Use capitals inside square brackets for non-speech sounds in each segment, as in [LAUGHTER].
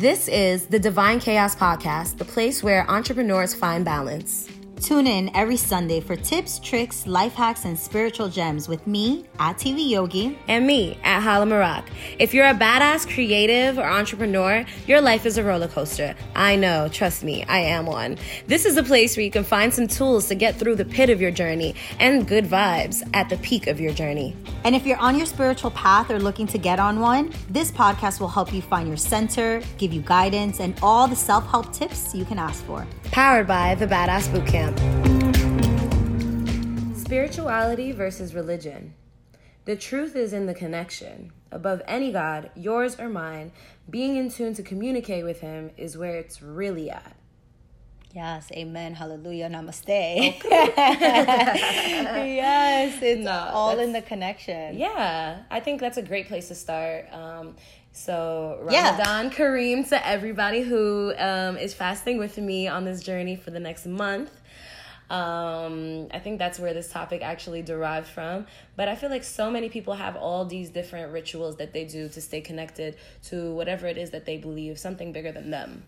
This is the Divine Chaos Podcast, the place where entrepreneurs find balance. Tune in every Sunday for tips, tricks, life hacks, and spiritual gems with me at TV Yogi. And me at Hala Marak. If you're a badass creative or entrepreneur, your life is a roller coaster. I know, trust me, I am one. This is a place where you can find some tools to get through the pit of your journey and good vibes at the peak of your journey. And if you're on your spiritual path or looking to get on one, this podcast will help you find your center, give you guidance, and all the self help tips you can ask for. Powered by the Badass Bootcamp. Spirituality versus religion. The truth is in the connection. Above any God, yours or mine, being in tune to communicate with Him is where it's really at. Yes, amen, hallelujah, namaste. Okay. [LAUGHS] yes, it's no, all in the connection. Yeah, I think that's a great place to start. Um, so Ramadan yeah. Kareem to everybody who um, is fasting with me on this journey for the next month. Um, I think that's where this topic actually derived from. But I feel like so many people have all these different rituals that they do to stay connected to whatever it is that they believe, something bigger than them.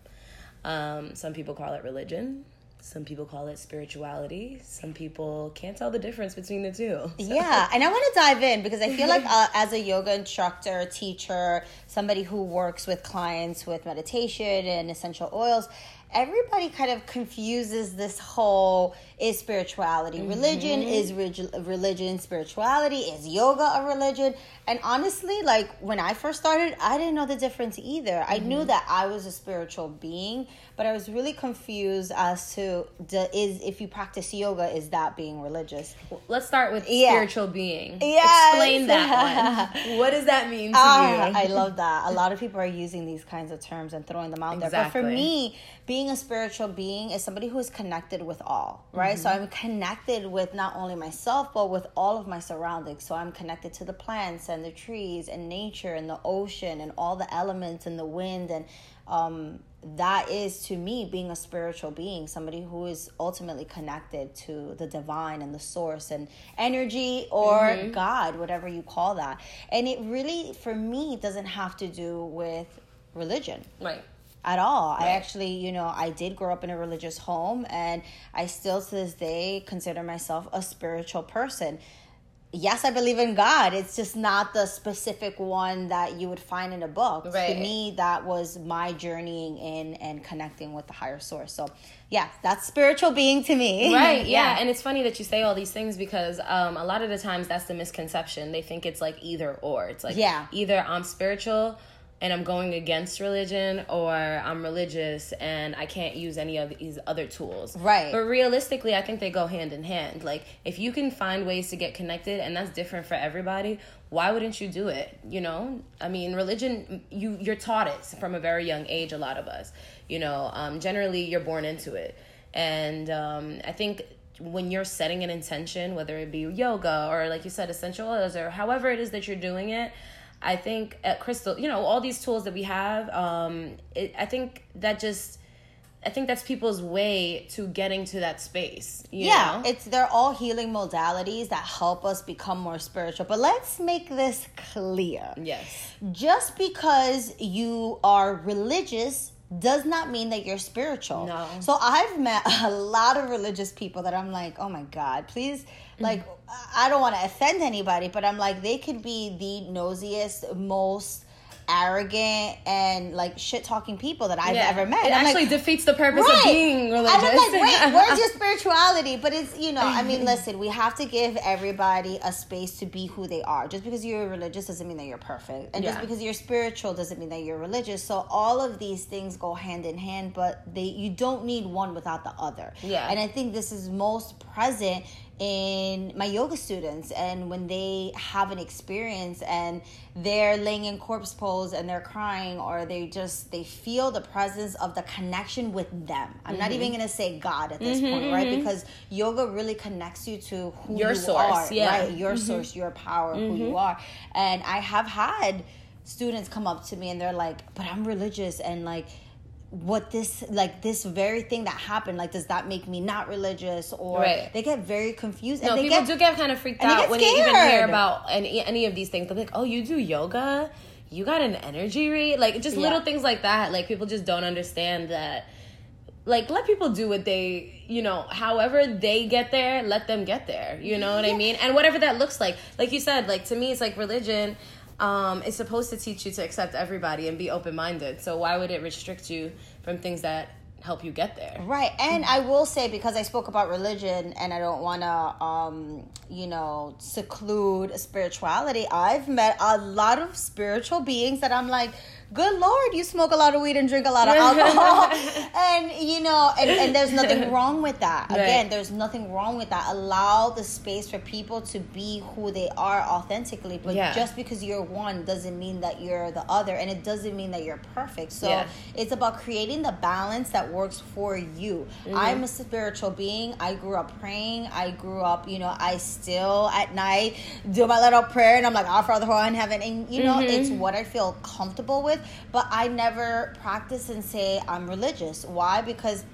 Um, some people call it religion. Some people call it spirituality. Some people can't tell the difference between the two. [LAUGHS] So. Yeah, and I want to dive in because I feel like [LAUGHS] uh, as a yoga instructor, teacher, somebody who works with clients with meditation and essential oils, everybody kind of confuses this whole is spirituality mm-hmm. religion is religion spirituality is yoga a religion and honestly like when i first started i didn't know the difference either mm-hmm. i knew mm-hmm. that i was a spiritual being but i was really confused as to the, is if you practice yoga is that being religious let's start with yeah. spiritual being yes. explain that [LAUGHS] one what does that mean to uh, you i love that a lot of people are using these kinds of terms and throwing them out exactly. there but for me being a spiritual being is somebody who is connected with all, right? Mm-hmm. So I'm connected with not only myself, but with all of my surroundings. So I'm connected to the plants and the trees and nature and the ocean and all the elements and the wind. And um, that is to me being a spiritual being, somebody who is ultimately connected to the divine and the source and energy or mm-hmm. God, whatever you call that. And it really, for me, doesn't have to do with religion. Right at all. Right. I actually, you know, I did grow up in a religious home and I still to this day consider myself a spiritual person. Yes, I believe in God. It's just not the specific one that you would find in a book. Right. To me, that was my journeying in and connecting with the higher source. So, yeah, that's spiritual being to me. Right. Yeah. [LAUGHS] yeah. And it's funny that you say all these things because um, a lot of the times that's the misconception. They think it's like either or. It's like yeah. either I'm spiritual and I'm going against religion or I'm religious and I can't use any of these other tools. Right. But realistically, I think they go hand in hand. Like if you can find ways to get connected and that's different for everybody, why wouldn't you do it? You know? I mean, religion you you're taught it from a very young age a lot of us. You know, um, generally you're born into it. And um, I think when you're setting an intention, whether it be yoga or like you said essential oils or however it is that you're doing it, I think at Crystal, you know, all these tools that we have, um, it, I think that just I think that's people's way to getting to that space. yeah, know? it's they're all healing modalities that help us become more spiritual. But let's make this clear. Yes. Just because you are religious does not mean that you're spiritual. No. So I've met [LAUGHS] a lot of religious people that I'm like, oh my God, please, like, I don't want to offend anybody, but I'm like, they could be the nosiest, most arrogant and like shit talking people that I've yeah. ever met. It I'm actually like, defeats the purpose right. of being religious. And I'm like, wait, where's [LAUGHS] your spirituality? But it's you know, I mean, listen, we have to give everybody a space to be who they are. Just because you're religious doesn't mean that you're perfect, and yeah. just because you're spiritual doesn't mean that you're religious. So all of these things go hand in hand, but they you don't need one without the other. Yeah, and I think this is most present in my yoga students and when they have an experience and they're laying in corpse pose and they're crying or they just they feel the presence of the connection with them i'm mm-hmm. not even mm-hmm. to say god at this mm-hmm, point right mm-hmm. because yoga really connects you to who your you source, are yeah. right your mm-hmm. source your power who you are and i have had students come up to me and they're like but i'm religious and like what this like this very thing that happened like does that make me not religious or right. they get very confused no, and people get, do get kind of freaked out when scared. you even hear about any any of these things they're like oh you do yoga you got an energy read like just yeah. little things like that like people just don't understand that like let people do what they you know however they get there let them get there you know what yeah. i mean and whatever that looks like like you said like to me it's like religion um, is supposed to teach you to accept everybody and be open-minded so why would it restrict you from things that help you get there. Right. And I will say because I spoke about religion and I don't want to um, you know, seclude spirituality. I've met a lot of spiritual beings that I'm like good lord you smoke a lot of weed and drink a lot of alcohol. [LAUGHS] And you know and, and there's nothing [LAUGHS] wrong with that. Again right. there's nothing wrong with that. Allow the space for people to be who they are authentically. But yeah. just because you're one doesn't mean that you're the other. And it doesn't mean that you're perfect. So yeah. it's about creating the balance that works for you. Mm-hmm. i'm a spiritual being. I grew up praying. I grew up you know i still at night do my little prayer and i'm like our father who in heaven. And you know mm-hmm. it's what i feel comfortable with but I never practice and say I'm religious. Why? Because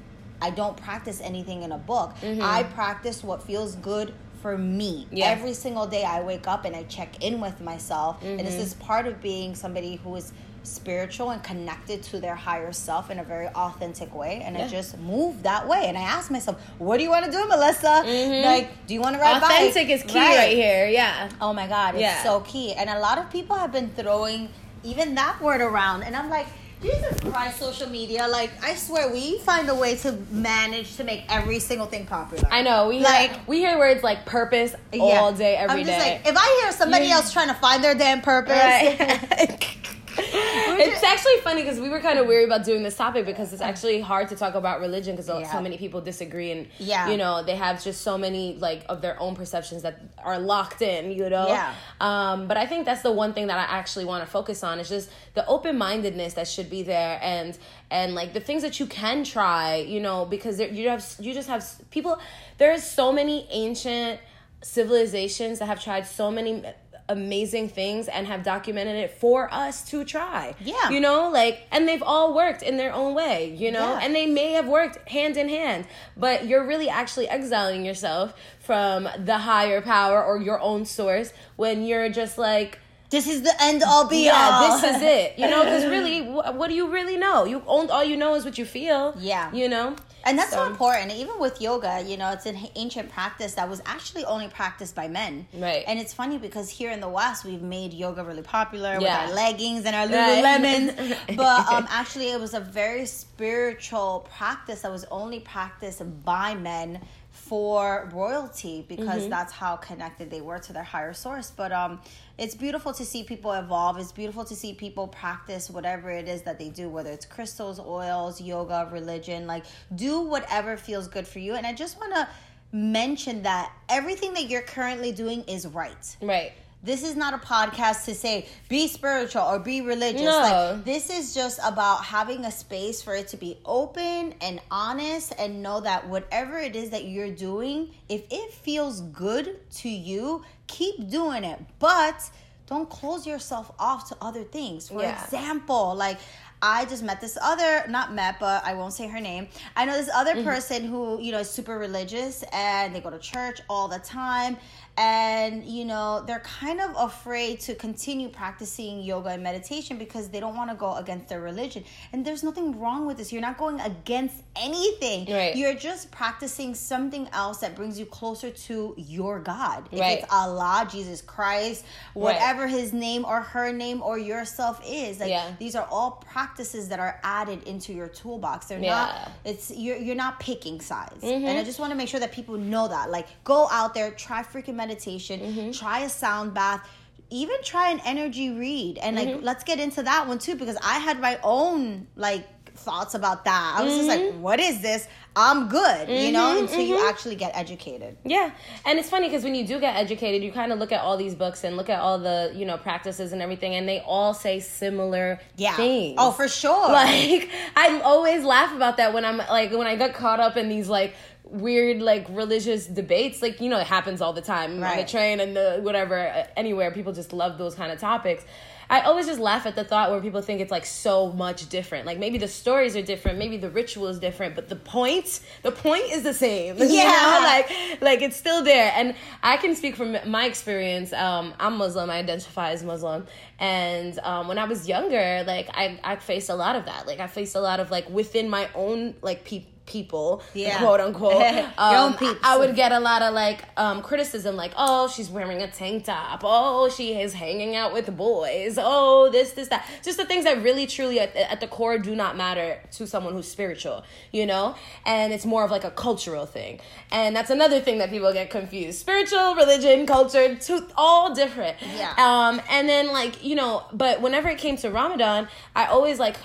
I don't practice anything in a book. Mm-hmm. I practice what feels good for me. Yeah. Every single day I wake up and I check in with myself. Mm-hmm. And this is part of being somebody who is spiritual and connected to their higher self in a very authentic way and yeah. I just move that way and I ask myself what do you want to do Melissa mm-hmm. like do you want to ride authentic bike? is key right. right. here yeah oh my god it's yeah. so key and a lot of people have been throwing even that word around. And I'm like, Jesus Christ, social media. Like, I swear, we find a way to manage to make every single thing popular. I know. We like hear, we hear words like purpose yeah. all day, every I'm just day. Like, if I hear somebody yeah. else trying to find their damn purpose, right. [LAUGHS] [LAUGHS] it's actually funny because we were kind of weary about doing this topic because it's actually hard to talk about religion because yeah. so many people disagree and yeah. you know they have just so many like of their own perceptions that are locked in you know yeah. um, but i think that's the one thing that i actually want to focus on is just the open-mindedness that should be there and and like the things that you can try you know because there, you have you just have people there's so many ancient civilizations that have tried so many amazing things and have documented it for us to try. Yeah. You know, like, and they've all worked in their own way, you know, yeah. and they may have worked hand in hand, but you're really actually exiling yourself from the higher power or your own source when you're just like, this is the end all be yeah, all. this is it. You know, because [LAUGHS] really, what, what, do you really know? You all you know is what you feel. Yeah. You know. And that's so. so. important. Even with yoga, you know, it's an ancient practice that was actually only practiced by men. Right. And it's funny because here in the West, we've made yoga really popular yeah. with our leggings and our Lululemons. Right. [LAUGHS] but um, [LAUGHS] actually, it was a very spiritual practice that was only practiced by men for royalty because mm-hmm. that's how connected they were to their higher source. But um, it's beautiful to see people evolve. It's beautiful to see people practice whatever it is that they do, whether it's crystals, oils, yoga, religion. Like, do whatever feels good for you. And I just want to mention that everything that you're currently doing is right. Right this is not a podcast to say be spiritual or be religious. No. Like this is just about having a space for it to be open and honest and know that whatever it is that you're doing, if it feels good to you, keep doing it. But don't close yourself off to other things. For yeah. example, like I just met this other, not met, but I won't say her name. I know this other mm-hmm. person who, you know, is super religious and they go to church all the time and you know they're kind of afraid to continue practicing yoga and meditation because they don't want to go against their religion and there's nothing wrong with this you're not going against anything right. you're just practicing something else that brings you closer to your god if right. it's allah jesus christ whatever right. his name or her name or yourself is like yeah. these are all practices that are added into your toolbox they're yeah. not it's you're, you're not picking sides mm-hmm. and i just want to make sure that people know that like go out there try freaking meditation mm-hmm. try a sound bath, even try an energy read. And like mm-hmm. let's get into that one too because I had my own like thoughts about that. I was mm-hmm. just like, mm-hmm. what is this? I'm good, mm-hmm, you know, until mm-hmm. you actually get educated. Yeah. And it's funny because when you do get educated, you kind of look at all these books and look at all the, you know, practices and everything, and they all say similar yeah. things. Oh, for sure. [LAUGHS] Like, I always laugh about that when I'm like, when I get caught up in these like weird like religious debates like you know it happens all the time right. on the train and the whatever uh, anywhere people just love those kind of topics I always just laugh at the thought where people think it's like so much different. Like maybe the stories are different, maybe the ritual is different, but the point, the point is the same. Yeah, [LAUGHS] you know? like like it's still there. And I can speak from my experience. Um, I'm Muslim. I identify as Muslim, and um, when I was younger, like I I faced a lot of that. Like I faced a lot of like within my own like people people, yeah. quote unquote, [LAUGHS] um, I would get a lot of like um, criticism, like, oh, she's wearing a tank top, oh, she is hanging out with boys, oh, this, this, that, just the things that really, truly, at, at the core, do not matter to someone who's spiritual, you know, and it's more of like a cultural thing, and that's another thing that people get confused: spiritual, religion, culture, to all different. Yeah. Um, and then like you know, but whenever it came to Ramadan, I always like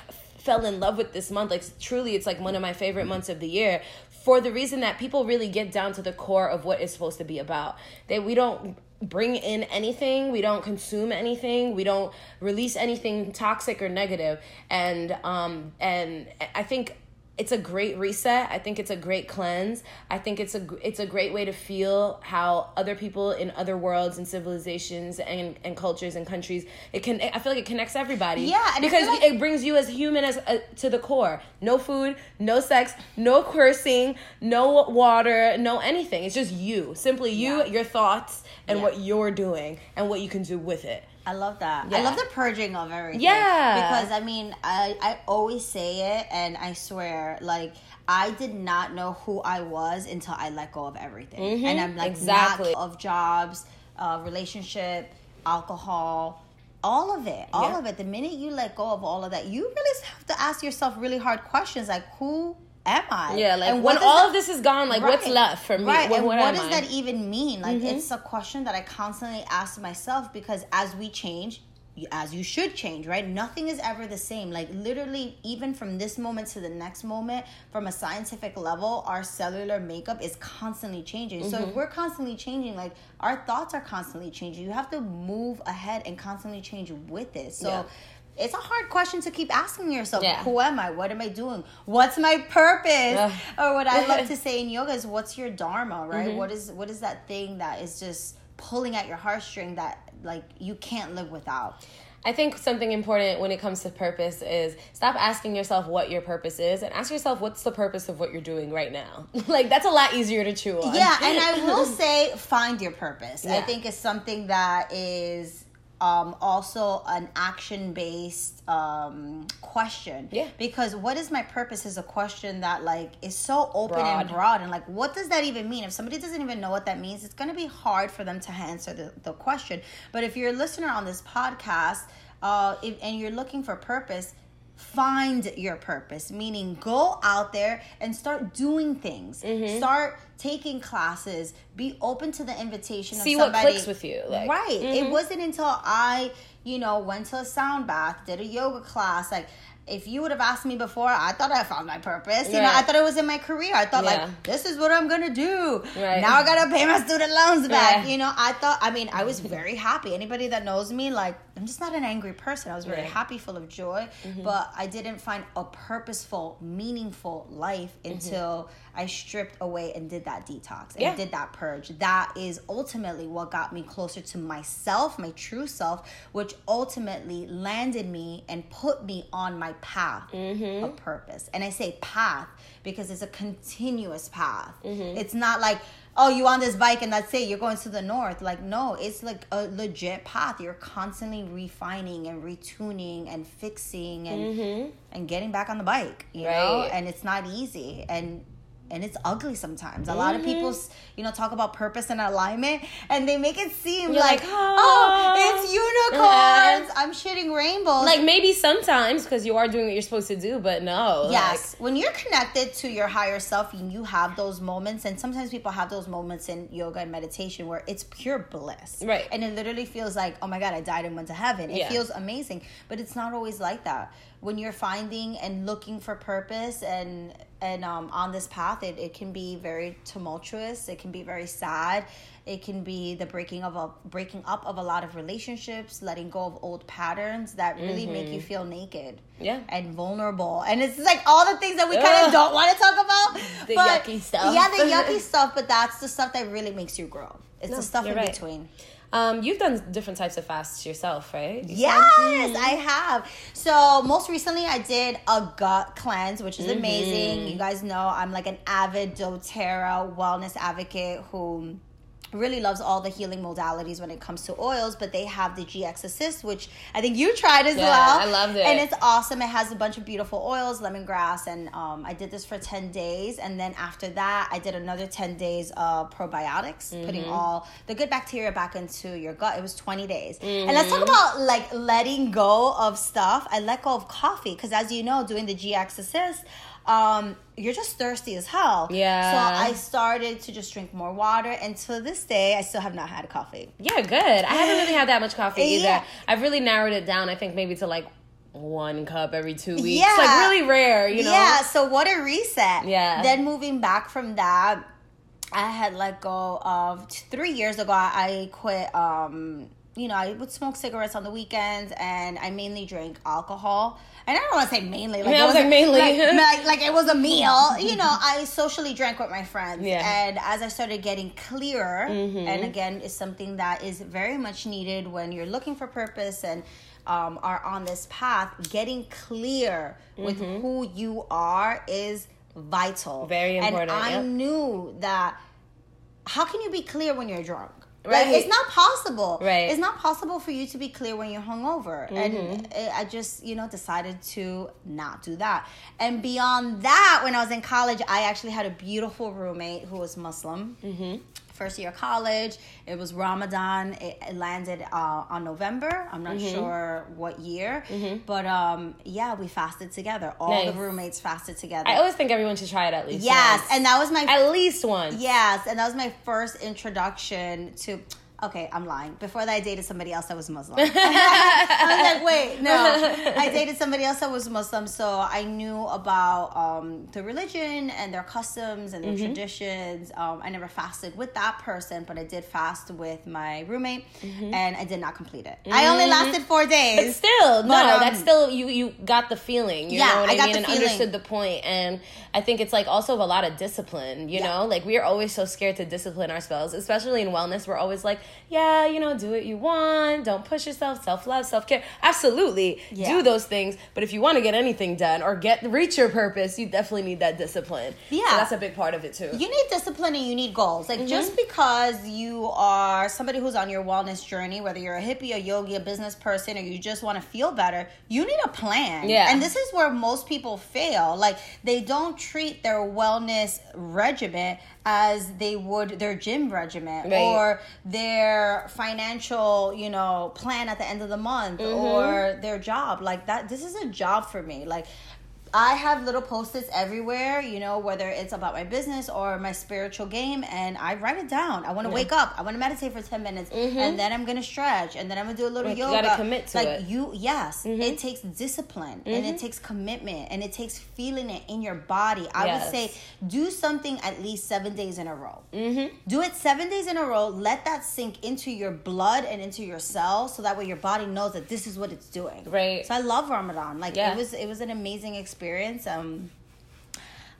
fell in love with this month. Like truly, it's like one of my favorite months of the year for the reason that people really get down to the core of what it's supposed to be about. That we don't bring in anything, we don't consume anything, we don't release anything toxic or negative. And um and I think it's a great reset. I think it's a great cleanse. I think it's a it's a great way to feel how other people in other worlds and civilizations and, and cultures and countries it can I feel like it connects everybody. Yeah, because like- it brings you as human as uh, to the core. No food, no sex, no cursing, no water, no anything. It's just you, simply you, yeah. your thoughts, and yeah. what you're doing and what you can do with it. I love that. Yeah. I love the purging of everything. Yeah. Because I mean, I I always say it, and I swear, like I did not know who I was until I let go of everything, mm-hmm. and I'm like exactly of jobs, uh, relationship, alcohol. All of it, all yeah. of it. The minute you let go of all of that, you really have to ask yourself really hard questions like, who am I? Yeah, like and when all that, of this is gone, like right, what's left for me? Right, what, and what, what does I? that even mean? Like mm-hmm. it's a question that I constantly ask myself because as we change, as you should change, right? Nothing is ever the same. Like literally, even from this moment to the next moment, from a scientific level, our cellular makeup is constantly changing. Mm-hmm. So if mm-hmm. we're constantly changing, like our thoughts are constantly changing. You have to move ahead and constantly change with it. So. Yeah it's a hard question to keep asking yourself. Yeah. Who am I? What am I doing? What's my purpose? [LAUGHS] or what I love [LAUGHS] to say in yoga is what's your dharma, right? Mm-hmm. What is what is that thing that is just pulling at your heartstring that like you can't live without? I think something important when it comes to purpose is stop asking yourself what your purpose is and ask yourself what's the purpose of what you're doing right now. [LAUGHS] like that's a lot easier to chew on. Yeah, and I will say find your purpose. Yeah. I think it's something that is um, also an action based um, question. Yeah. Because what is my purpose is a question that like is so open broad. and broad and like what does that even mean? If somebody doesn't even know what that means, it's gonna be hard for them to answer the, the question. But if you're a listener on this podcast uh, if, and you're looking for purpose, find your purpose meaning go out there and start doing things mm-hmm. start taking classes be open to the invitation see of somebody. what clicks with you like. right mm-hmm. it wasn't until i you know went to a sound bath did a yoga class like if you would have asked me before, I thought I found my purpose. You know, I thought it was in my career. I thought yeah. like this is what I'm gonna do. Right. Now I gotta pay my student loans back. Yeah. You know, I thought. I mean, I was [LAUGHS] very happy. Anybody that knows me, like, I'm just not an angry person. I was very right. happy, full of joy, mm-hmm. but I didn't find a purposeful, meaningful life mm-hmm. until mm-hmm. I stripped away and did that detox and yeah. did that purge. That is ultimately what got me closer to myself, my true self, which ultimately landed me and put me on my path mm-hmm. of purpose. And I say path because it's a continuous path. Mm-hmm. It's not like, oh, you on this bike and that's it, you're going to the north. Like, no, it's like a legit path. You're constantly refining and retuning and fixing and mm-hmm. and getting back on the bike, you right. know? And it's not easy. And and it's ugly sometimes. A lot of people, mm-hmm. you know, talk about purpose and alignment, and they make it seem like, like, oh, it's unicorns. I'm shitting rainbows. Like maybe sometimes because you are doing what you're supposed to do, but no. Yes, like, when you're connected to your higher self, and you have those moments, and sometimes people have those moments in yoga and meditation where it's pure bliss, right? And it literally feels like, oh my god, I died and went to heaven. It yeah. feels amazing, but it's not always like that when you're finding and looking for purpose and and um, on this path it, it can be very tumultuous it can be very sad it can be the breaking of a breaking up of a lot of relationships letting go of old patterns that really mm-hmm. make you mm-hmm. feel naked yeah and vulnerable and it's like all the things that we kind of don't want to talk about the but, yucky stuff yeah the yucky [LAUGHS] stuff but that's the stuff that really makes you grow it's no, the stuff in right. between um, you've done different types of fasts yourself, right? You yes, mm-hmm. I have. So most recently, I did a gut cleanse, which is mm-hmm. amazing. You guys know I'm like an avid DoTerra wellness advocate who really loves all the healing modalities when it comes to oils, but they have the GX Assist, which I think you tried as yeah, well. I loved it. And it's awesome. It has a bunch of beautiful oils, lemongrass, and um, I did this for 10 days. And then after that, I did another 10 days of probiotics, mm-hmm. putting all the good bacteria back into your gut. It was 20 days. Mm-hmm. And let's talk about like letting go of stuff. I let go of coffee because, as you know, doing the GX Assist, um, you're just thirsty as hell. Yeah. So I started to just drink more water, and to this day, I still have not had a coffee. Yeah, good. I haven't really had that much coffee either. Yeah. I've really narrowed it down. I think maybe to like one cup every two weeks. Yeah. Like really rare, you know? Yeah, so what a reset. Yeah. Then moving back from that, I had let go of three years ago, I quit um, you know, I would smoke cigarettes on the weekends and I mainly drank alcohol and I don't want to say mainly. Like, I was like mainly, like, like, like, it was a [LAUGHS] meal. You know, I socially drank with my friends, yeah. and as I started getting clearer, mm-hmm. and again, is something that is very much needed when you're looking for purpose and um, are on this path. Getting clear mm-hmm. with who you are is vital, very important. And I yep. knew that. How can you be clear when you're drunk? Right. Like, it's not possible. Right. It's not possible for you to be clear when you're hungover. Mm-hmm. And I just, you know, decided to not do that. And beyond that, when I was in college, I actually had a beautiful roommate who was Muslim. Mm-hmm first year of college. It was Ramadan. It, it landed uh, on November. I'm not mm-hmm. sure what year, mm-hmm. but um, yeah, we fasted together. All nice. the roommates fasted together. I always think everyone should try it at least. Yes, once. and that was my at least one. Yes, and that was my first introduction to okay, I'm lying. Before that, I dated somebody else that was Muslim. [LAUGHS] [LAUGHS] I was like, wait, no. [LAUGHS] I dated somebody else that was Muslim, so I knew about um, the religion and their customs and their mm-hmm. traditions. Um, I never fasted with that person, but I did fast with my roommate, mm-hmm. and I did not complete it. Mm-hmm. I only lasted four days. But still, no, um, that's still you. You got the feeling. You yeah, know what I, I got mean, the and feeling. understood the point. And I think it's like also a lot of discipline. You yeah. know, like we are always so scared to discipline ourselves, especially in wellness. We're always like yeah, you know, do what you want, don't push yourself, self love, self care. Absolutely, yeah. do those things. But if you want to get anything done or get reach your purpose, you definitely need that discipline. Yeah, so that's a big part of it too. You need discipline and you need goals. Like mm-hmm. just because you are somebody who's on your wellness journey, whether you're a hippie, a yogi, a business person, or you just want to feel better, you need a plan. Yeah, and this is where most people fail. Like they don't treat their wellness regimen as they would their gym regimen right. or their financial, you know, plan at the end of the month mm-hmm. or their job. Like that this is a job for me. Like I have little post-its everywhere, you know, whether it's about my business or my spiritual game, and I write it down. I want to yeah. wake up. I want to meditate for ten minutes, mm-hmm. and then I'm gonna stretch, and then I'm gonna do a little like yoga. You gotta commit to like it. you, yes, mm-hmm. it takes discipline mm-hmm. and it mm-hmm. takes commitment and it takes feeling it in your body. I yes. would say do something at least seven days in a row. Mm-hmm. Do it seven days in a row. Let that sink into your blood and into your cells, so that way your body knows that this is what it's doing. Right. So I love Ramadan. Like yeah. it was, it was an amazing experience experience. Um,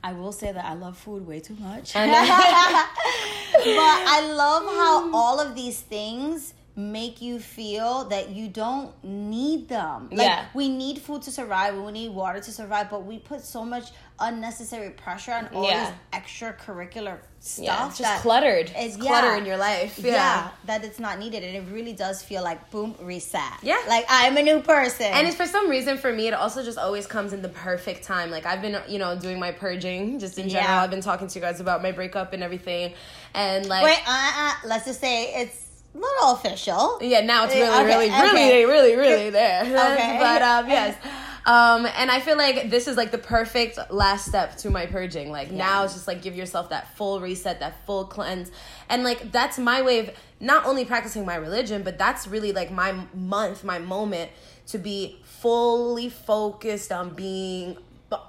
I will say that I love food way too much. [LAUGHS] but I love how all of these things make you feel that you don't need them. Like yeah. we need food to survive, we need water to survive, but we put so much unnecessary pressure on all yeah. these extracurricular stuff. Yeah, it's just cluttered. It's yeah, clutter in your life. Yeah. yeah. that it's not needed, and it really does feel like boom reset. Yeah, like I'm a new person. And it's for some reason for me, it also just always comes in the perfect time. Like I've been, you know, doing my purging just in general. I've been talking to you guys about my breakup and everything, and like wait, uh, uh, let's just say it's little official. Yeah, now it's really, okay, really, okay. really, really, really there. [LAUGHS] Okay. but um, [LAUGHS] yes. Um, and I feel like this is like the perfect last step to my purging. Like yeah. now it's just like give yourself that full reset, that full cleanse. And like that's my way of not only practicing my religion, but that's really like my month, my moment to be fully focused on being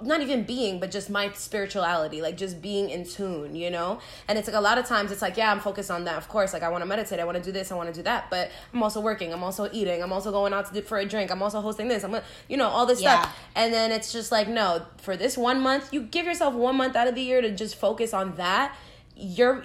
not even being but just my spirituality like just being in tune you know and it's like a lot of times it's like yeah i'm focused on that of course like i want to meditate i want to do this i want to do that but i'm also working i'm also eating i'm also going out for a drink i'm also hosting this i'm you know all this yeah. stuff and then it's just like no for this one month you give yourself one month out of the year to just focus on that you're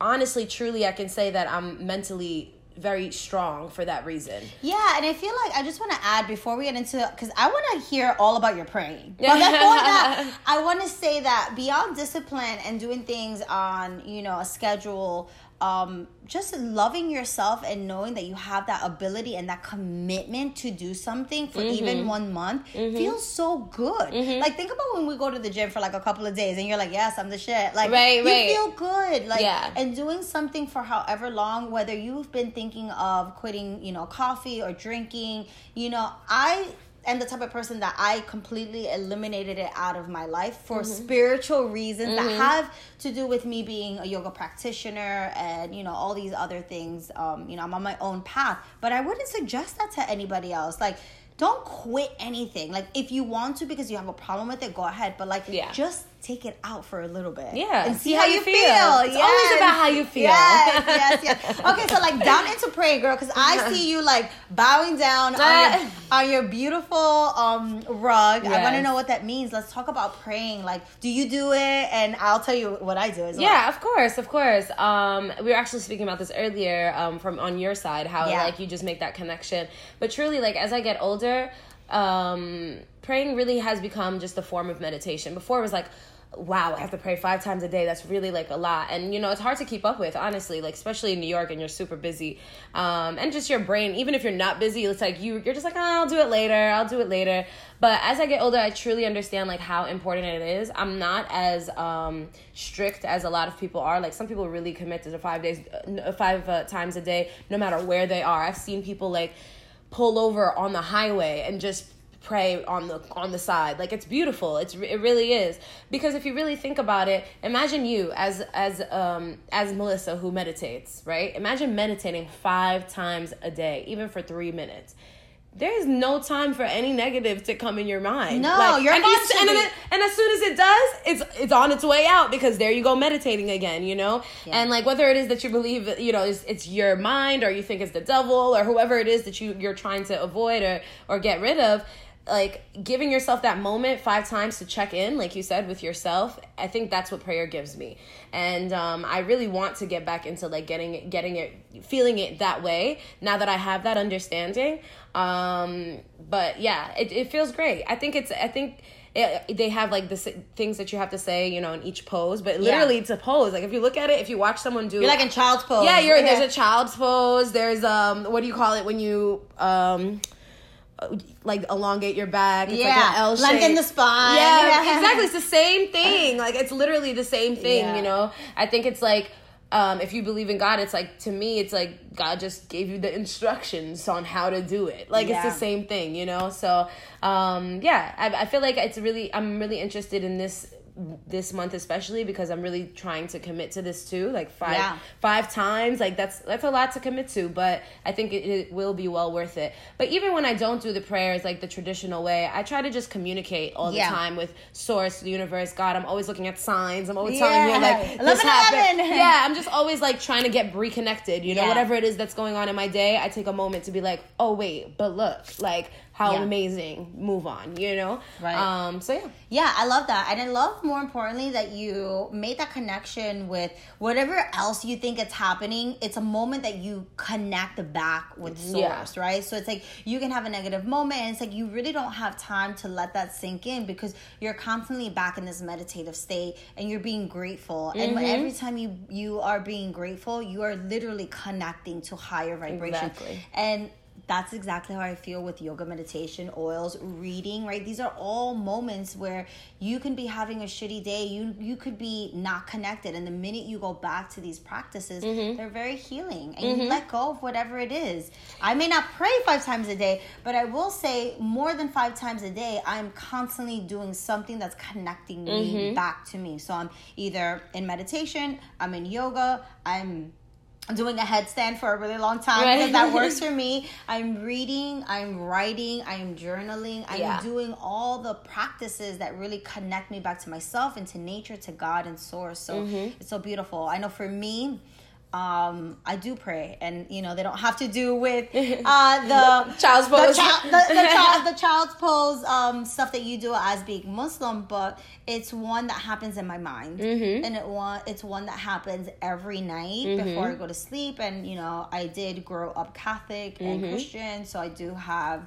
honestly truly i can say that i'm mentally very strong for that reason. Yeah, and I feel like I just want to add before we get into because I want to hear all about your praying. [LAUGHS] But before that, I want to say that beyond discipline and doing things on you know a schedule um, just loving yourself and knowing that you have that ability and that commitment to do something for mm-hmm. even one month mm-hmm. feels so good. Mm-hmm. Like think about when we go to the gym for like a couple of days and you're like, yes, I'm the shit. Like right, you right. feel good. Like yeah. and doing something for however long, whether you've been thinking of quitting, you know, coffee or drinking, you know, I am the type of person that I completely eliminated it out of my life for mm-hmm. spiritual reasons mm-hmm. that have to do with me being a yoga practitioner and you know all these other things. Um, you know, I'm on my own path, but I wouldn't suggest that to anybody else. Like don't quit anything. Like if you want to because you have a problem with it, go ahead. But like yeah. just take it out for a little bit. Yeah. And see, see how, how, you feel. feel. It's yes. always about how you feel. Yes, yes, yes. [LAUGHS] Okay, so like down into prayer, girl, because I see you like bowing down on your, [LAUGHS] on your beautiful um rug. Yes. I want to know what that means. Let's talk about praying. Like, do you do it? And I'll tell you what I do as well. Yeah, of course, of course. Um, we were actually speaking about this earlier um, from on your side, how yeah. like you just make that connection. But truly, like as I get older, um, praying really has become just a form of meditation. Before it was like, wow, I have to pray five times a day. That's really like a lot. And you know, it's hard to keep up with, honestly, like especially in New York and you're super busy. Um, and just your brain, even if you're not busy, it's like you you're just like, oh, I'll do it later. I'll do it later. But as I get older, I truly understand like how important it is. I'm not as um, strict as a lot of people are. Like some people really commit to the five days, uh, five uh, times a day, no matter where they are. I've seen people like pull over on the highway and just pray on the on the side. Like it's beautiful. It's it really is. Because if you really think about it imagine you as as um as melissa who meditates right? Imagine meditating five times a day even for three minutes there's no time for any negative to come in your mind. No, like, you're and, and, and, and, as soon as it does, it's it's on its way out because there you go meditating again, you know. Yeah. And like whether it is that you believe, you know, it's, it's, your mind or you think it's the devil or whoever it is that you you're trying to avoid or or get rid of, like giving yourself that moment five times to check in like you said with yourself i think that's what prayer gives me and um, i really want to get back into like getting getting it feeling it that way now that i have that understanding um, but yeah it, it feels great i think it's i think it, they have like the things that you have to say, you know, in each pose. But literally, yeah. it's a pose. Like if you look at it, if you watch someone do, you're like in child's pose. Yeah, you're. Yeah. [LAUGHS] There's a child's pose. There's um, what do you call it when you um like elongate your back. It's yeah. like an L shape. Lengthen the spine. Yeah, [LAUGHS] yeah, exactly. It's the same thing. Like it's literally the same thing, yeah. you know? I think it's like um, if you believe in God, it's like to me, it's like God just gave you the instructions on how to do it. Like yeah. it's the same thing, you know. So um, yeah, I, I feel like it's really I'm really interested in this this month especially because I'm really trying to commit to this too like five yeah. five times like that's that's a lot to commit to but I think it, it, will be well worth it but even when I don't do the prayers like the traditional way I try to just communicate all the yeah. time with source the universe God I'm always looking at signs I'm always yeah. telling you like this happened [LAUGHS] yeah I'm just always like trying to get reconnected you know whatever it is that's going on in my day I take a moment to be like oh wait but look like how yeah. amazing move on you know right um so yeah yeah i love that and i love more importantly that you made that connection with whatever else you think it's happening it's a moment that you connect back with source yeah. right so it's like you can have a negative moment and it's like you really don't have time to let that sink in because you're constantly back in this meditative state and you're being grateful mm-hmm. and every time you you are being grateful you are literally connecting to higher vibration exactly. and that's exactly how I feel with yoga, meditation, oils, reading, right? These are all moments where you can be having a shitty day. You you could be not connected. And the minute you go back to these practices, mm-hmm. they're very healing. And mm-hmm. you let go of whatever it is. I may not pray five times a day, but I will say more than five times a day, I'm constantly doing something that's connecting me mm-hmm. back to me. So I'm either in meditation, I'm in yoga, I'm doing a headstand for a really long time right. because that works [LAUGHS] for me. I'm reading, I'm writing, I'm journaling, I'm yeah. doing all the practices that really connect me back to myself and to nature, to God and source. So mm-hmm. it's so beautiful. I know for me, um, I do pray, and you know they don't have to do with [LAUGHS] uh, the child's pose, the, child, the, the, child, [LAUGHS] the child's pose um, stuff that you do as being Muslim, but it's one that happens in my mind, mm-hmm. and it one it's one that happens every night mm-hmm. before I go to sleep. And you know, I did grow up Catholic and mm-hmm. Christian, so I do have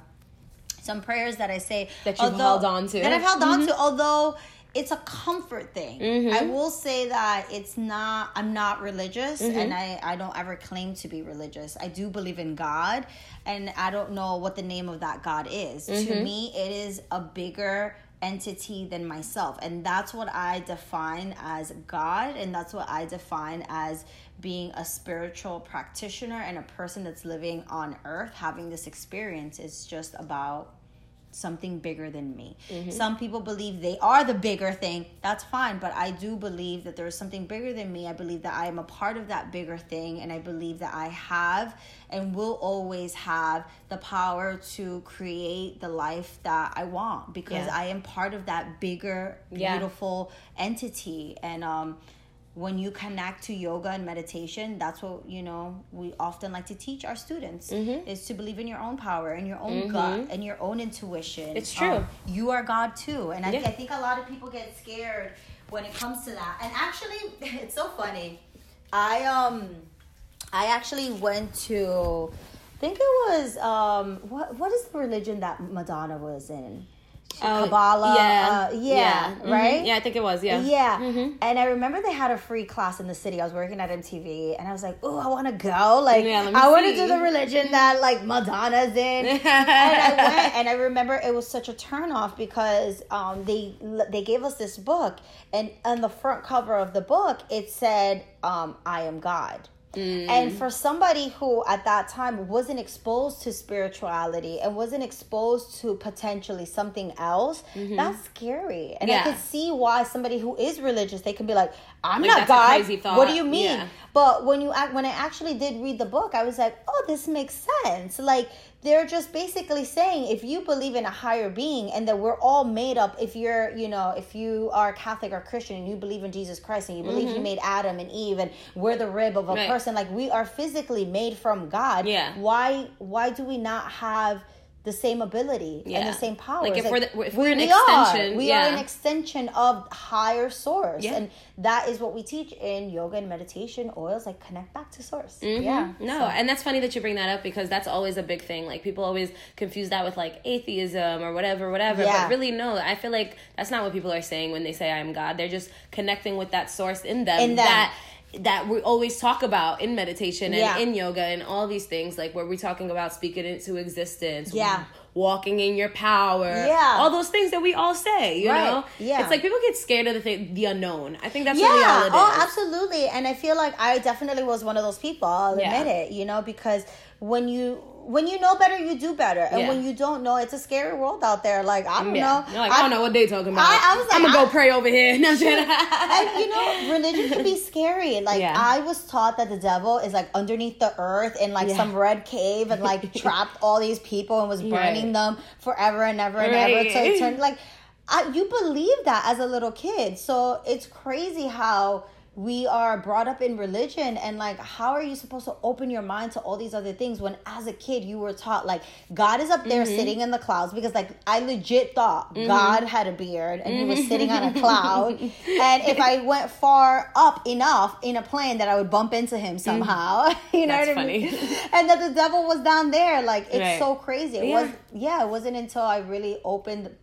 some prayers that I say that you've although, held on to that I've held on to, mm-hmm. although it's a comfort thing. Mm-hmm. I will say that it's not I'm not religious mm-hmm. and I I don't ever claim to be religious. I do believe in God and I don't know what the name of that God is. Mm-hmm. To me it is a bigger entity than myself and that's what I define as God and that's what I define as being a spiritual practitioner and a person that's living on earth having this experience is just about something bigger than me. Mm-hmm. Some people believe they are the bigger thing. That's fine, but I do believe that there is something bigger than me. I believe that I am a part of that bigger thing and I believe that I have and will always have the power to create the life that I want because yeah. I am part of that bigger beautiful yeah. entity and um when you connect to yoga and meditation that's what you know we often like to teach our students mm-hmm. is to believe in your own power and your own mm-hmm. gut and your own intuition it's true um, you are god too and I, yeah. I think a lot of people get scared when it comes to that and actually [LAUGHS] it's so funny i um i actually went to I think it was um what what is the religion that madonna was in oh, Kabbalah. Yeah. Uh, yeah, yeah. Mm-hmm. right? Yeah, I think it was. Yeah. Yeah. Mm-hmm. And I remember they had a free class in the city. I was working at MTV and I was like, oh, I want to go. Like, yeah, I want to do the religion that like Madonna's in. [LAUGHS] and I went and I remember it was such a turnoff because um, they they gave us this book and on the front cover of the book it said, um, I am God. Mm. And for somebody who at that time wasn't exposed to spirituality and wasn't exposed to potentially something else, mm-hmm. that's scary. And yeah. I could see why somebody who is religious, they can be like, I'm like, not God. What do you mean? Yeah. But when you when I actually did read the book, I was like, oh, this makes sense. Like they're just basically saying if you believe in a higher being and that we're all made up if you're you know if you are catholic or christian and you believe in jesus christ and you believe mm-hmm. he made adam and eve and we're the rib of a right. person like we are physically made from god yeah why why do we not have the same ability yeah. and the same power. Like if like, we're the, if we're an we extension, are. we yeah. are an extension of higher source, yeah. and that is what we teach in yoga and meditation. Oils like connect back to source. Mm-hmm. Yeah, no, so. and that's funny that you bring that up because that's always a big thing. Like people always confuse that with like atheism or whatever, whatever. But really, no, I feel like that's not what people are saying when they say I am God. They're just connecting with that source in them. In them. that that we always talk about in meditation and yeah. in yoga and all these things like where we're talking about speaking into existence yeah walking in your power yeah all those things that we all say you right. know yeah it's like people get scared of the thing the unknown i think that's yeah. really all it oh absolutely and i feel like i definitely was one of those people i'll yeah. admit it you know because when you when you know better, you do better, and yeah. when you don't know, it's a scary world out there. Like I don't yeah. know, like, I, I, don't know what they talking about. I, I was like, I'm gonna I, go pray over here. [LAUGHS] No, and you know, religion can be scary. Like yeah. I was taught that the devil is like underneath the earth in like some red cave and like [LAUGHS] trapped all these people and was burning right. them forever and ever and right. ever. So it turned like I, you believe that as a little kid. So it's crazy how we are brought up in religion and like how are you supposed to open your mind to all these other things when as a kid you were taught like god is up there mm-hmm. sitting in the clouds because like i legit thought mm-hmm. god had a beard and mm-hmm. he was mm-hmm. sitting on a cloud [LAUGHS] and if i went far up enough in a plane that i would bump into him mm-hmm. somehow [LAUGHS] you know That's what i mean and that the devil was down there like it's right. so crazy it yeah. was yeah it wasn't until i really opened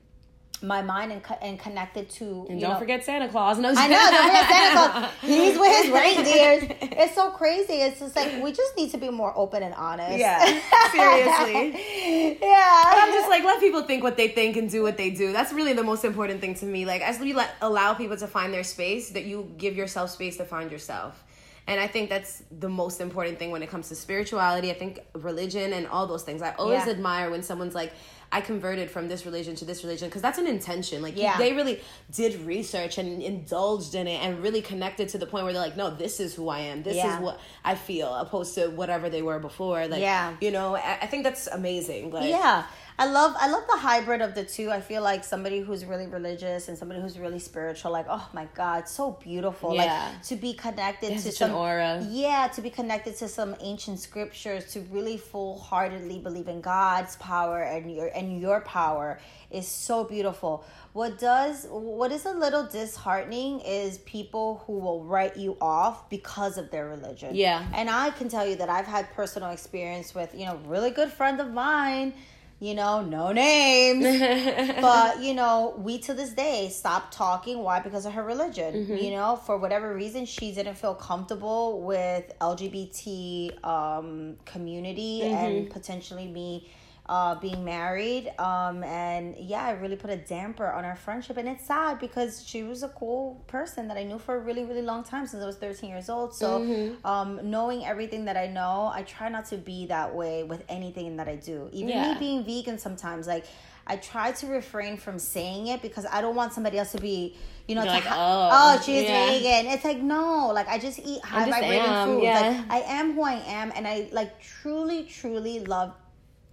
my mind and, co- and connected to and don't know, forget Santa Claus. No, I know. Don't forget Santa Claus. [LAUGHS] He's with his reindeers. It's so crazy. It's just like we just need to be more open and honest. Yeah, seriously. [LAUGHS] yeah, and I'm just like let people think what they think and do what they do. That's really the most important thing to me. Like as we let allow people to find their space, that you give yourself space to find yourself. And I think that's the most important thing when it comes to spirituality. I think religion and all those things. I always yeah. admire when someone's like, I converted from this religion to this religion because that's an intention. Like yeah. they really did research and indulged in it and really connected to the point where they're like, no, this is who I am. This yeah. is what I feel, opposed to whatever they were before. Like, yeah, you know, I, I think that's amazing. Like, yeah. I love I love the hybrid of the two. I feel like somebody who's really religious and somebody who's really spiritual. Like, oh my God, so beautiful. Yeah. Like to be connected to some aura. Yeah, to be connected to some ancient scriptures, to really full heartedly believe in God's power and your and your power is so beautiful. What does what is a little disheartening is people who will write you off because of their religion. Yeah. And I can tell you that I've had personal experience with, you know, really good friend of mine you know, no names. [LAUGHS] but, you know, we to this day stopped talking. Why? Because of her religion. Mm-hmm. You know, for whatever reason, she didn't feel comfortable with LGBT um, community mm-hmm. and potentially me uh, being married. Um, and yeah, it really put a damper on our friendship. And it's sad because she was a cool person that I knew for a really, really long time since I was 13 years old. So, mm-hmm. um, knowing everything that I know, I try not to be that way with anything that I do. Even yeah. me being vegan sometimes, like, I try to refrain from saying it because I don't want somebody else to be, you know, like, ha- oh, oh, she's yeah. vegan. It's like no, like I just eat high vibrating food. Yeah. Like I am who I am, and I like truly, truly love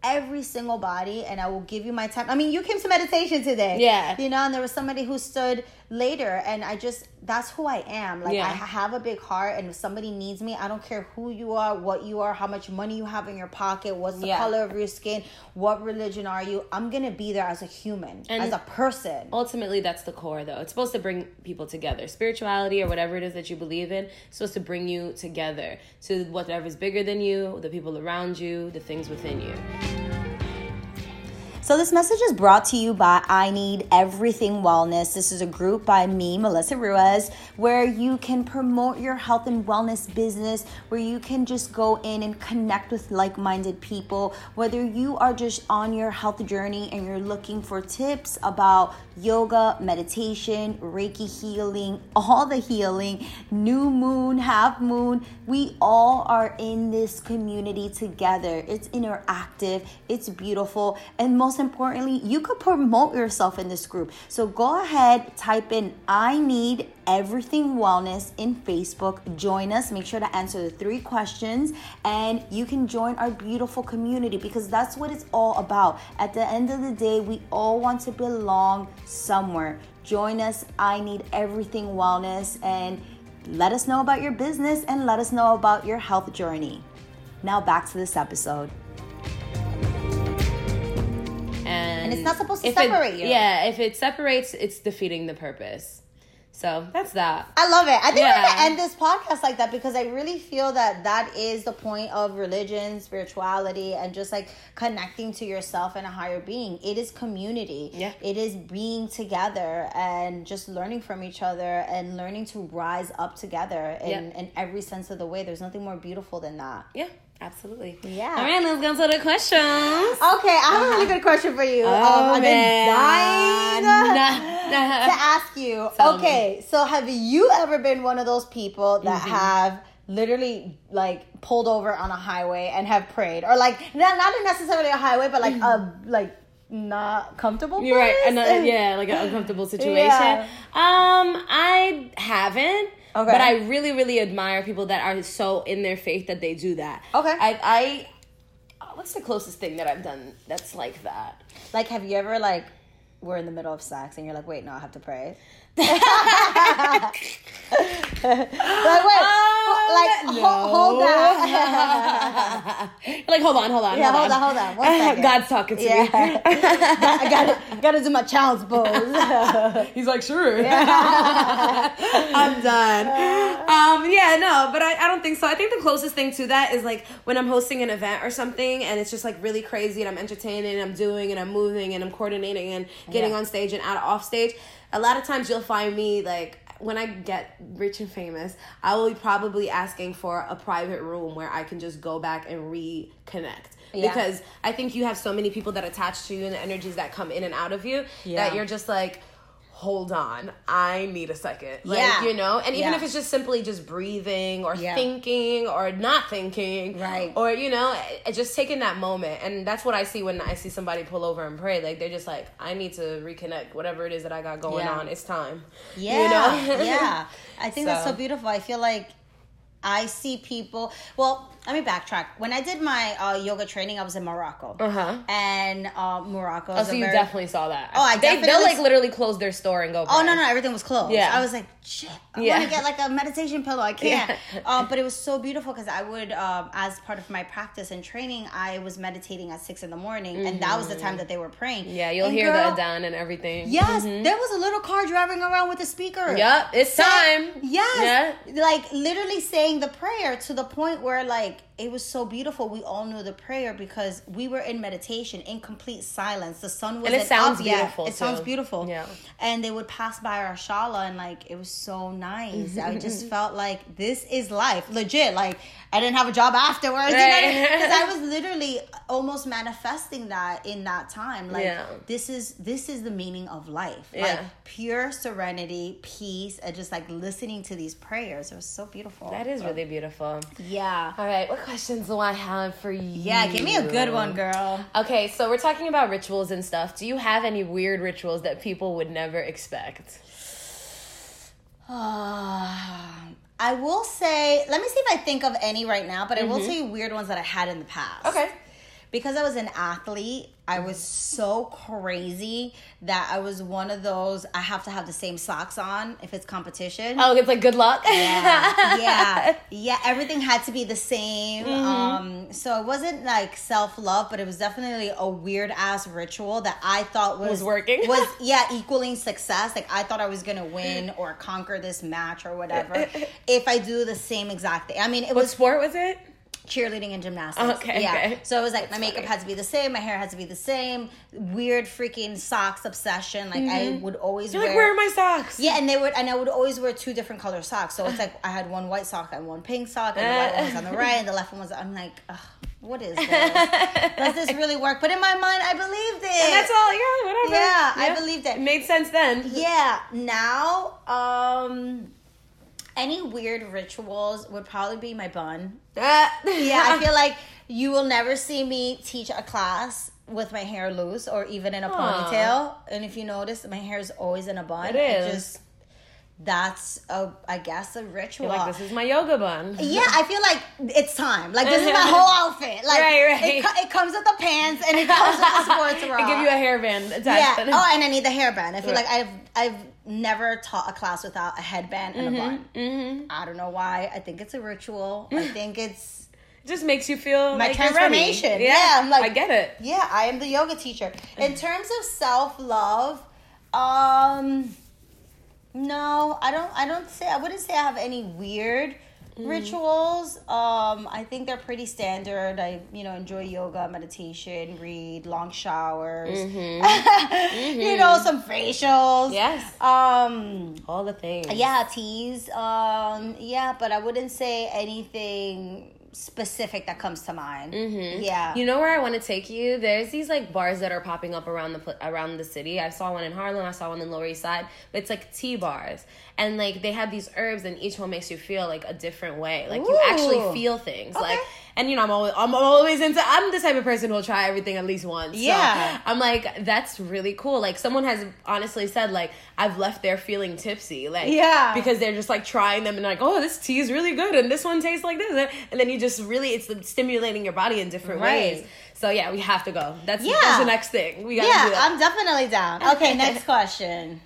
every single body and I will give you my time. I mean, you came to meditation today. Yeah. You know, and there was somebody who stood later and I just that's who I am. Like yeah. I have a big heart and if somebody needs me, I don't care who you are, what you are, how much money you have in your pocket, what's the yeah. color of your skin, what religion are you? I'm to be there as a human, and as a person. Ultimately, that's the core though. It's supposed to bring people together. Spirituality or whatever it is that you believe in, it's supposed to bring you together to whatever's bigger than you, the people around you, the things within you. So, this message is brought to you by I Need Everything Wellness. This is a group by me, Melissa Ruiz, where you can promote your health and wellness business, where you can just go in and connect with like minded people. Whether you are just on your health journey and you're looking for tips about yoga, meditation, Reiki healing, all the healing, new moon, half moon, we all are in this community together. It's interactive, it's beautiful, and most importantly, you could promote yourself in this group. So go ahead, type in I need everything wellness in Facebook. Join us. Make sure to answer the three questions and you can join our beautiful community because that's what it's all about. At the end of the day, we all want to belong somewhere. Join us. I need everything wellness and let us know about your business and let us know about your health journey. Now back to this episode. and it's not supposed to separate it, you. Yeah, if it separates, it's defeating the purpose. So that's that. I love it. I think yeah. we're gonna end this podcast like that because I really feel that that is the point of religion, spirituality, and just like connecting to yourself and a higher being. It is community. Yeah. It is being together and just learning from each other and learning to rise up together in, yeah. in every sense of the way. There's nothing more beautiful than that. Yeah. Absolutely. Yeah. All right, let's go to the questions. Okay, I have a really good question for you. Oh, um, I've been dying [LAUGHS] [LAUGHS] to ask you. [LAUGHS] Tell okay, me. so have you ever been one of those people that mm-hmm. have literally like pulled over on a highway and have prayed, or like not not necessarily a highway, but like mm-hmm. a like not comfortable. You're right. Another, yeah, like an uncomfortable situation. Yeah. Um, I haven't. Okay. But I really, really admire people that are so in their faith that they do that. Okay. I, I uh, what's the closest thing that I've done that's like that? Like, have you ever like we're in the middle of sex and you're like, wait, no, I have to pray. Like wait, um, like no. ho- hold that. [LAUGHS] like hold on, hold on. Yeah, hold on, hold on. One [LAUGHS] second. God's talking to yeah. [LAUGHS] me. I gotta, gotta do my child's pose. He's like, sure. Yeah. I'm done. Um, yeah, no, but I, I don't think so. I think the closest thing to that is like when I'm hosting an event or something, and it's just like really crazy, and I'm entertaining, and I'm doing, and I'm moving, and I'm coordinating, and getting yeah. on stage and out off stage a lot of times you'll find me like when I get rich and famous, I will be probably asking for a private room where I can just go back and reconnect. Yeah. Because I think you have so many people that attach to you and the energies that come in and out of you yeah. that you're just like, hold on, I need a second. Like, yeah. you know? And even yeah. if it's just simply just breathing or yeah. thinking or not thinking. Right. Or, you know, eh, just taking that moment. And that's what I see when I see somebody pull over and pray. Like, they're just like, I need to reconnect. Whatever it is that I got going on, it's time. Yeah. You know? yeah. [LAUGHS] I think so. that's so beautiful. I feel like I see people, well, let me backtrack. When I did my uh, yoga training, I was in Morocco. Uh-huh. And uh, Morocco. Oh, so you very... definitely saw that. Oh, I they, They'll like literally close their store and go. Oh no, no, everything was closed. Yeah. I was like, shit. I yeah. want to get like a meditation pillow. I can't. Yeah. Um, but it was so beautiful because I would, um, as part of my practice and training, I was meditating at six in the morning, mm-hmm. and that was the time mm-hmm. that they were praying. Yeah, you'll and hear girl, the adhan and everything. Yes, mm-hmm. there was a little car driving around with a speaker. Yep, it's time. Yes. Yeah. Like literally saying the prayer to the point where like it was so beautiful. We all knew the prayer because we were in meditation, in complete silence. The sun was. And it sounds beautiful. Yet. It sounds beautiful. Yeah. And they would pass by our shala, and like it was so nice. I [LAUGHS] just felt like this is life, legit. Like I didn't have a job afterwards, right. Because I [LAUGHS] was literally almost manifesting that in that time. Like yeah. this is this is the meaning of life. Yeah. Like pure serenity, peace, and just like listening to these prayers. It was so beautiful. That is really beautiful. Yeah. All right questions do I have for you? Yeah, give me a good one, girl. Okay, so we're talking about rituals and stuff. Do you have any weird rituals that people would never expect? [SIGHS] I will say, let me see if I think of any right now, but I mm-hmm. will tell you weird ones that I had in the past. Okay. Because I was an athlete, I was so crazy that I was one of those I have to have the same socks on if it's competition. Oh, it's like good luck. Yeah. [LAUGHS] yeah. Yeah, everything had to be the same. Mm-hmm. Um so it wasn't like self-love, but it was definitely a weird ass ritual that I thought was, was working. was [LAUGHS] yeah, equaling success. Like I thought I was going to win or conquer this match or whatever [LAUGHS] if I do the same exact thing. I mean, it what was sport was it? Cheerleading and gymnastics. Okay. Yeah. Okay. So it was like That's my makeup funny. had to be the same, my hair had to be the same. Weird freaking socks obsession. Like mm-hmm. I would always You're wear. Like, where are my socks? Yeah, and they would, and I would always wear two different color socks. So it's like I had one white sock and one pink sock, and the white one was on the right, and the left one was. I'm like, Ugh, what is this? Does this [LAUGHS] really work? But in my mind, I believed it. And that's all. Yeah, whatever. Yeah, yeah. I believed it. it. Made sense then. Yeah. Now, um any weird rituals would probably be my bun. [LAUGHS] yeah, I feel [LAUGHS] like you will never see me teach a class with my hair loose or even in a Aww. ponytail. And if you notice, my hair is always in a bun. It is. It just that's a I guess a ritual. You're like this is my yoga bun. Yeah, I feel like it's time. Like this is my [LAUGHS] whole outfit. Like right, right. It, it comes with the pants and it comes with the sports [LAUGHS] bra. I give you a hairband attached. Yeah. Oh, and I need the hairband. I feel right. like I've I've never taught a class without a headband and mm-hmm, a bun. Mm-hmm. I don't know why. I think it's a ritual. I [LAUGHS] think it's just makes you feel my like transformation. Yeah, yeah, I'm like I get it. Yeah, I am the yoga teacher. In terms of self love, um no, I don't. I don't say. I wouldn't say I have any weird mm. rituals. Um, I think they're pretty standard. I you know enjoy yoga, meditation, read, long showers. Mm-hmm. mm-hmm. [LAUGHS] you know some facials. Yes. Um, all the things. Yeah, teas. Um, yeah, but I wouldn't say anything specific that comes to mind. Mm-hmm. Yeah. You know where I want to take you? There's these like bars that are popping up around the around the city. I saw one in Harlem. I saw one in Lower East Side. But it's like tea bars, and like they have these herbs, and each one makes you feel like a different way. Like Ooh. you actually feel things. Okay. Like and you know I'm always I'm always into I'm the type of person who'll try everything at least once. Yeah. So I'm like that's really cool. Like someone has honestly said like I've left there feeling tipsy. Like yeah. because they're just like trying them and like oh this tea is really good and this one tastes like this and then you just really it's stimulating your body in different right. ways. So yeah, we have to go. That's, yeah. that's the next thing. We gotta Yeah, I'm definitely down. Okay, [LAUGHS] next question.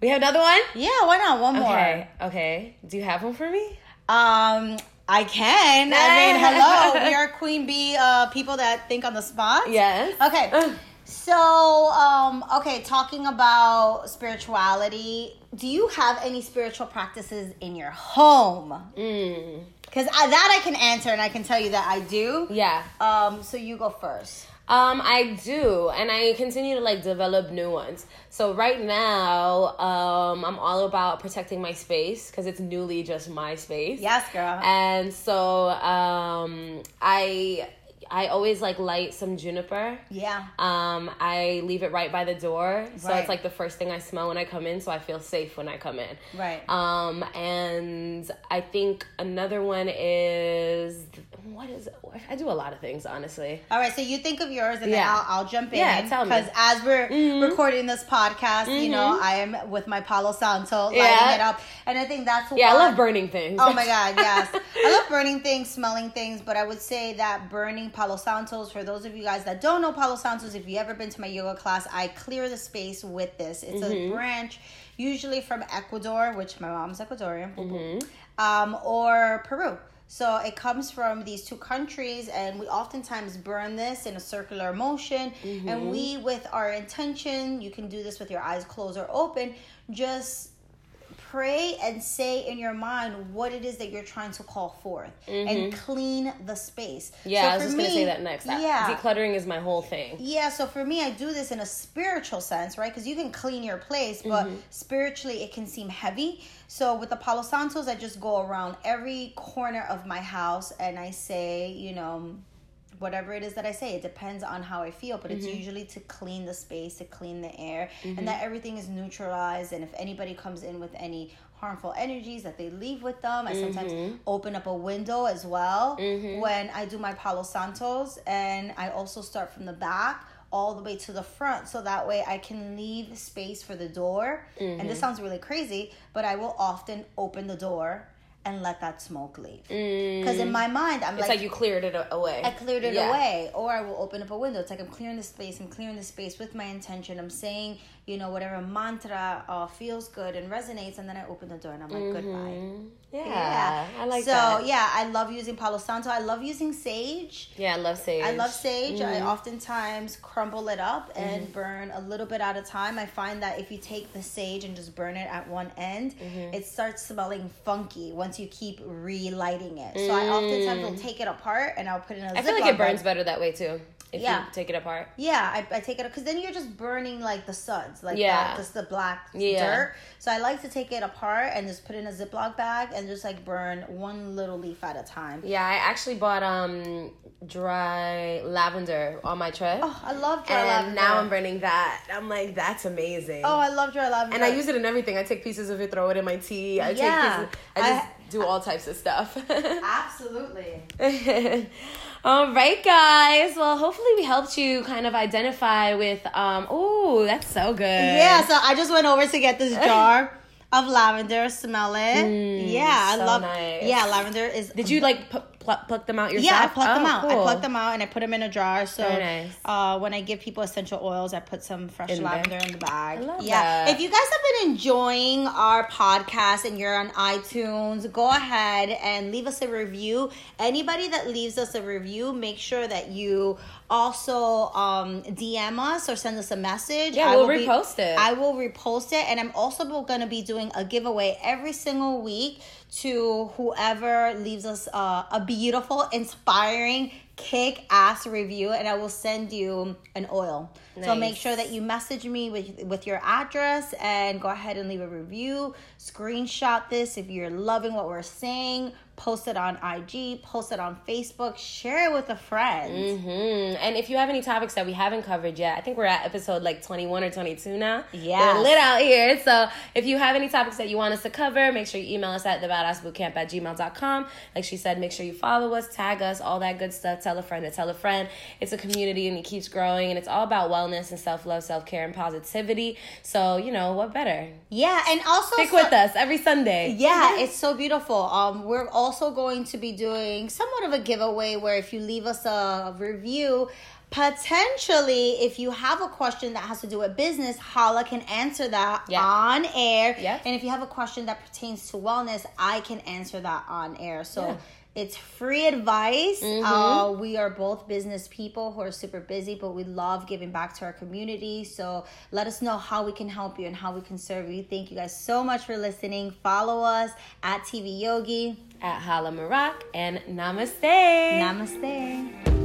We have another one? Yeah, why not? One more. Okay. Okay. Do you have one for me? Um, I can. I mean, hello. [LAUGHS] we are Queen Bee uh, people that think on the spot. Yes. Okay. So, um, okay, talking about spirituality, do you have any spiritual practices in your home? Because mm. that I can answer, and I can tell you that I do. Yeah. Um. So you go first. Um, I do, and I continue to like develop new ones. So right now, um, I'm all about protecting my space because it's newly just my space. Yes, girl. And so, um, I I always like light some juniper. Yeah. Um, I leave it right by the door, so right. it's like the first thing I smell when I come in, so I feel safe when I come in. Right. Um, and I think another one is what is it? I do a lot of things, honestly. All right, so you think of yours, and yeah. then I'll, I'll jump in. Yeah, tell me. Because as we're mm-hmm. recording this podcast, mm-hmm. you know, mm-hmm. I am with my Palo Santo lighting yeah. it up, and I think that's yeah. I love burning things. Oh my god, yes, I love burning things, smelling things. But I would say that burning Palo Santos. For those of you guys that don't know Palo Santos, if you ever been to my yoga class, I clear the space with this. It's mm-hmm. a branch, usually from Ecuador, which my mom's Ecuadorian, mm-hmm. um, or Peru. So it comes from these two countries, and we oftentimes burn this in a circular motion. Mm-hmm. And we, with our intention, you can do this with your eyes closed or open, just pray and say in your mind what it is that you're trying to call forth mm-hmm. and clean the space. Yeah, so I was just me, gonna say that next. Yeah, decluttering is my whole thing. Yeah, so for me, I do this in a spiritual sense, right? Because you can clean your place, but mm-hmm. spiritually it can seem heavy. So with the Palo Santos, I just go around every corner of my house and I say, you know, whatever it is that I say. It depends on how I feel, but mm-hmm. it's usually to clean the space, to clean the air, mm-hmm. and that everything is neutralized. And if anybody comes in with any harmful energies that they leave with them, I sometimes mm-hmm. open up a window as well mm-hmm. when I do my Palo Santos, and I also start from the back all the way to the front so that way I can leave space for the door. Mm-hmm. And this mm-hmm. sounds really crazy, but I will often open the door and let that smoke leave. Because mm. in my mind, I'm like it's like, like, you cleared it away. I cleared it yeah. away, or I will open up a window. It's like I'm clearing the space. I'm clearing the space with my intention. I'm saying, you know, whatever mantra uh, feels good and resonates, and then I open the door and I'm like, mm-hmm. goodbye. Yeah, yeah, I like so, that. So yeah, I love using Palo Santo. I love using sage. Yeah, I love sage. I love sage. Mm-hmm. I oftentimes crumble it up and mm-hmm. burn a little bit at a time. I find that if you take the sage and just burn it at one end, mm-hmm. it starts smelling funky once you keep relighting it. So I oftentimes will mm. take it apart and I'll put it in a. I feel like it burns better that way too if yeah. you take it apart. Yeah, I, I take it because then you're just burning like the suds, like yeah, just the black yeah. dirt. So I like to take it apart and just put it in a Ziploc bag and just like burn one little leaf at a time. Yeah, I actually bought um dry lavender on my trip. Oh, I love dry and lavender. now I'm burning that. I'm like, that's amazing. Oh, I love dry lavender. And I use it in everything. I take pieces of it, throw it in my tea. I yeah. take pieces. I just I, do all types of stuff. [LAUGHS] absolutely. [LAUGHS] All right, guys. Well, hopefully we helped you kind of identify with. Um, oh, that's so good. Yeah. So I just went over to get this [LAUGHS] jar of lavender. Smell it. Mm, yeah, so I love. Nice. Yeah, lavender is. Did you like pluck, pluck them out yourself? Yeah, I pluck oh, them out. Cool. I pluck them out and I put them in a jar. So nice. uh, when I give people essential oils, I put some fresh in lavender there. in the bag. yeah. That. If you guys have been enjoying our podcast and you're on iTunes, go ahead and leave us a review. Anybody that leaves us a review, make sure that you also um, DM us or send us a message. Yeah, I we'll repost be, it. I will repost it, and I'm also going to be doing a giveaway every single week to whoever leaves us uh, a beautiful, inspiring, kick ass review, and I will send you an oil. Nice. So make sure that you message me with with your address and go ahead and leave a review. Screenshot this if you're loving what we're saying post it on IG, post it on Facebook, share it with a friend. Mm-hmm. And if you have any topics that we haven't covered yet, I think we're at episode like 21 or 22 now. Yeah. We're lit out here. So if you have any topics that you want us to cover, make sure you email us at thebadassbootcamp at gmail.com. Like she said, make sure you follow us, tag us, all that good stuff. Tell a friend to tell a friend. It's a community and it keeps growing and it's all about wellness and self love, self care, and positivity. So, you know, what better? Yeah. And also stick so- with us every Sunday. Yeah. It's so beautiful. Um, we're all also going to be doing somewhat of a giveaway where if you leave us a review, potentially if you have a question that has to do with business hala can answer that yeah. on air yeah. and if you have a question that pertains to wellness i can answer that on air so yeah. It's free advice. Mm-hmm. Uh, we are both business people who are super busy, but we love giving back to our community. So let us know how we can help you and how we can serve you. Thank you guys so much for listening. Follow us at TV Yogi, at Hala Marak, and namaste. Namaste.